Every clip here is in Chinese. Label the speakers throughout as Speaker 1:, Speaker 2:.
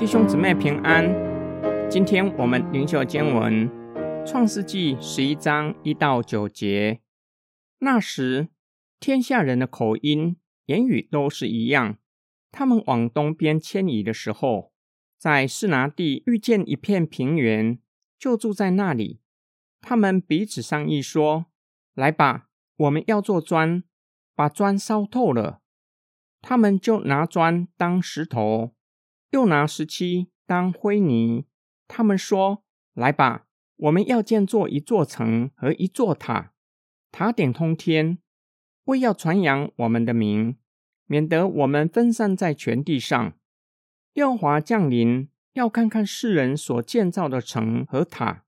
Speaker 1: 弟兄姊妹平安。今天我们灵修经文《创世纪》十一章一到九节。那时，天下人的口音、言语都是一样。他们往东边迁移的时候，在士拿地遇见一片平原，就住在那里。他们彼此商议说：“来吧，我们要做砖，把砖烧透了。”他们就拿砖当石头。又拿石漆当灰泥，他们说：“来吧，我们要建造一座城和一座塔，塔顶通天，为要传扬我们的名，免得我们分散在全地上。耶和华降临，要看看世人所建造的城和塔。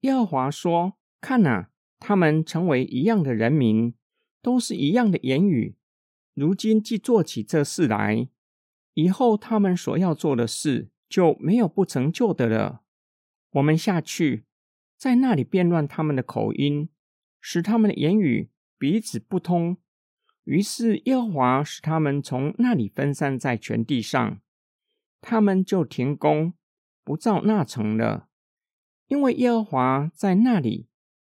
Speaker 1: 耶和华说：看哪，他们成为一样的人民，都是一样的言语。如今既做起这事来。”以后他们所要做的事就没有不成就的了。我们下去，在那里变乱他们的口音，使他们的言语彼此不通。于是耶和华使他们从那里分散在全地上，他们就停工，不造那城了。因为耶和华在那里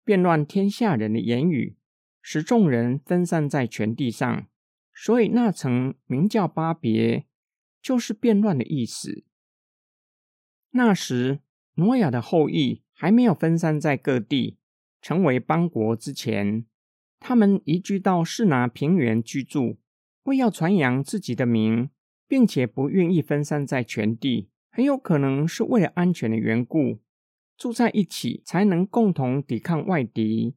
Speaker 1: 变乱天下人的言语，使众人分散在全地上，所以那城名叫巴别。就是变乱的意思。那时，挪亚的后裔还没有分散在各地，成为邦国之前，他们移居到士拿平原居住，为要传扬自己的名，并且不愿意分散在全地，很有可能是为了安全的缘故，住在一起才能共同抵抗外敌。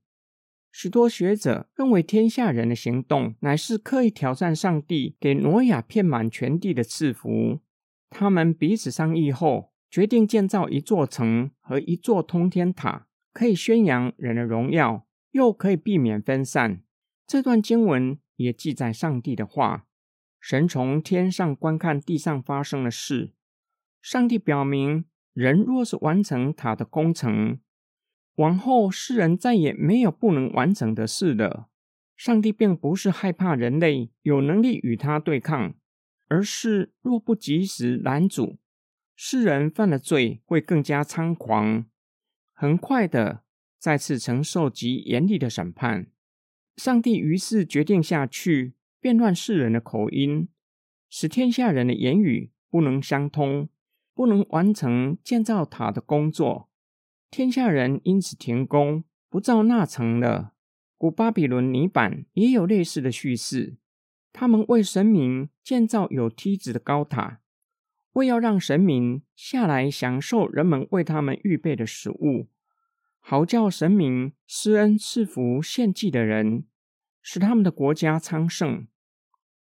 Speaker 1: 许多学者认为，天下人的行动乃是刻意挑战上帝给挪亚遍满全地的赐福。他们彼此商议后，决定建造一座城和一座通天塔，可以宣扬人的荣耀，又可以避免分散。这段经文也记载上帝的话：神从天上观看地上发生的事。上帝表明，人若是完成塔的工程。往后世人再也没有不能完成的事了。上帝并不是害怕人类有能力与他对抗，而是若不及时拦阻，世人犯了罪会更加猖狂，很快的再次承受极严厉的审判。上帝于是决定下去，变乱世人的口音，使天下人的言语不能相通，不能完成建造塔的工作。天下人因此停工，不造那城了。古巴比伦泥板也有类似的叙事。他们为神明建造有梯子的高塔，为要让神明下来享受人们为他们预备的食物，好叫神明施恩赐福献祭的人，使他们的国家昌盛。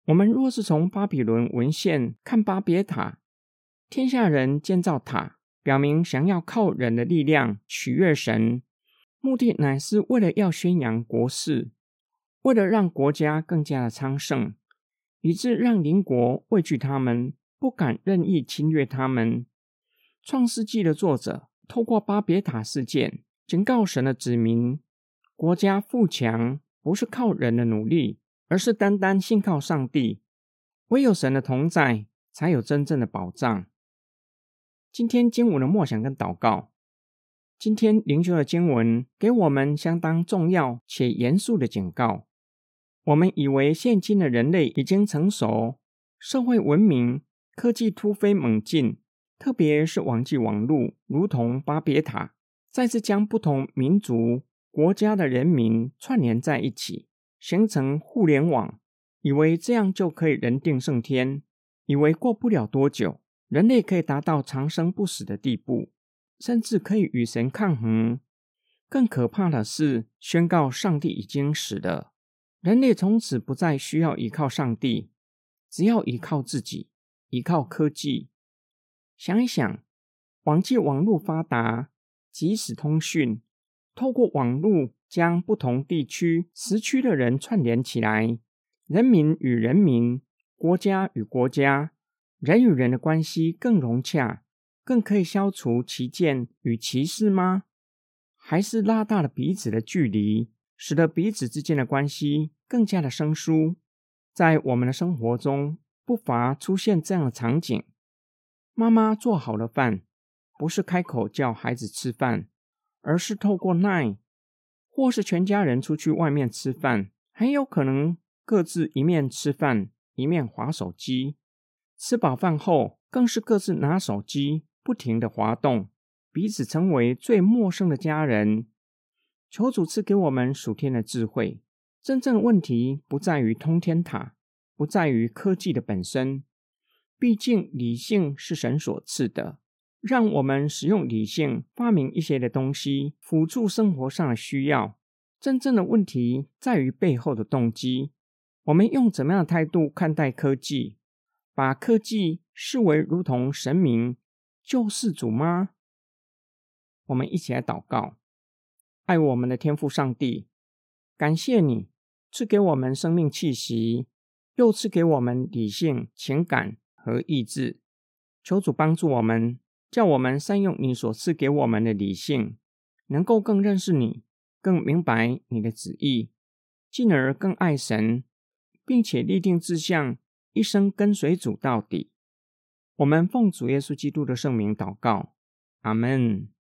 Speaker 1: 我们若是从巴比伦文献看巴别塔，天下人建造塔。表明想要靠人的力量取悦神，目的乃是为了要宣扬国事，为了让国家更加的昌盛，以致让邻国畏惧他们，不敢任意侵略他们。创世纪的作者透过巴别塔事件，警告神的子民：国家富强不是靠人的努力，而是单单信靠上帝。唯有神的同在，才有真正的保障。今天经文的默想跟祷告，今天灵修的经文给我们相当重要且严肃的警告。我们以为现今的人类已经成熟，社会文明、科技突飞猛进，特别是网际网络，如同巴别塔，再次将不同民族、国家的人民串联在一起，形成互联网，以为这样就可以人定胜天，以为过不了多久。人类可以达到长生不死的地步，甚至可以与神抗衡。更可怕的是，宣告上帝已经死了，人类从此不再需要依靠上帝，只要依靠自己，依靠科技。想一想，网际网络发达，即时通讯，透过网络将不同地区、时区的人串联起来，人民与人民，国家与国家。人与人的关系更融洽，更可以消除歧见与歧视吗？还是拉大了彼此的距离，使得彼此之间的关系更加的生疏？在我们的生活中，不乏出现这样的场景：妈妈做好了饭，不是开口叫孩子吃饭，而是透过奈，或是全家人出去外面吃饭，很有可能各自一面吃饭一面划手机。吃饱饭后，更是各自拿手机不停的滑动，彼此成为最陌生的家人。求主赐给我们属天的智慧。真正的问题不在于通天塔，不在于科技的本身。毕竟理性是神所赐的，让我们使用理性发明一些的东西，辅助生活上的需要。真正的问题在于背后的动机。我们用怎么样的态度看待科技？把科技视为如同神明救世主吗？我们一起来祷告，爱我们的天父上帝，感谢你。赐给我们生命气息，又赐给我们理性、情感和意志。求主帮助我们，叫我们善用你所赐给我们的理性，能够更认识你，更明白你的旨意，进而更爱神，并且立定志向，一生跟随主到底。我们奉主耶稣基督的圣名祷告，阿门。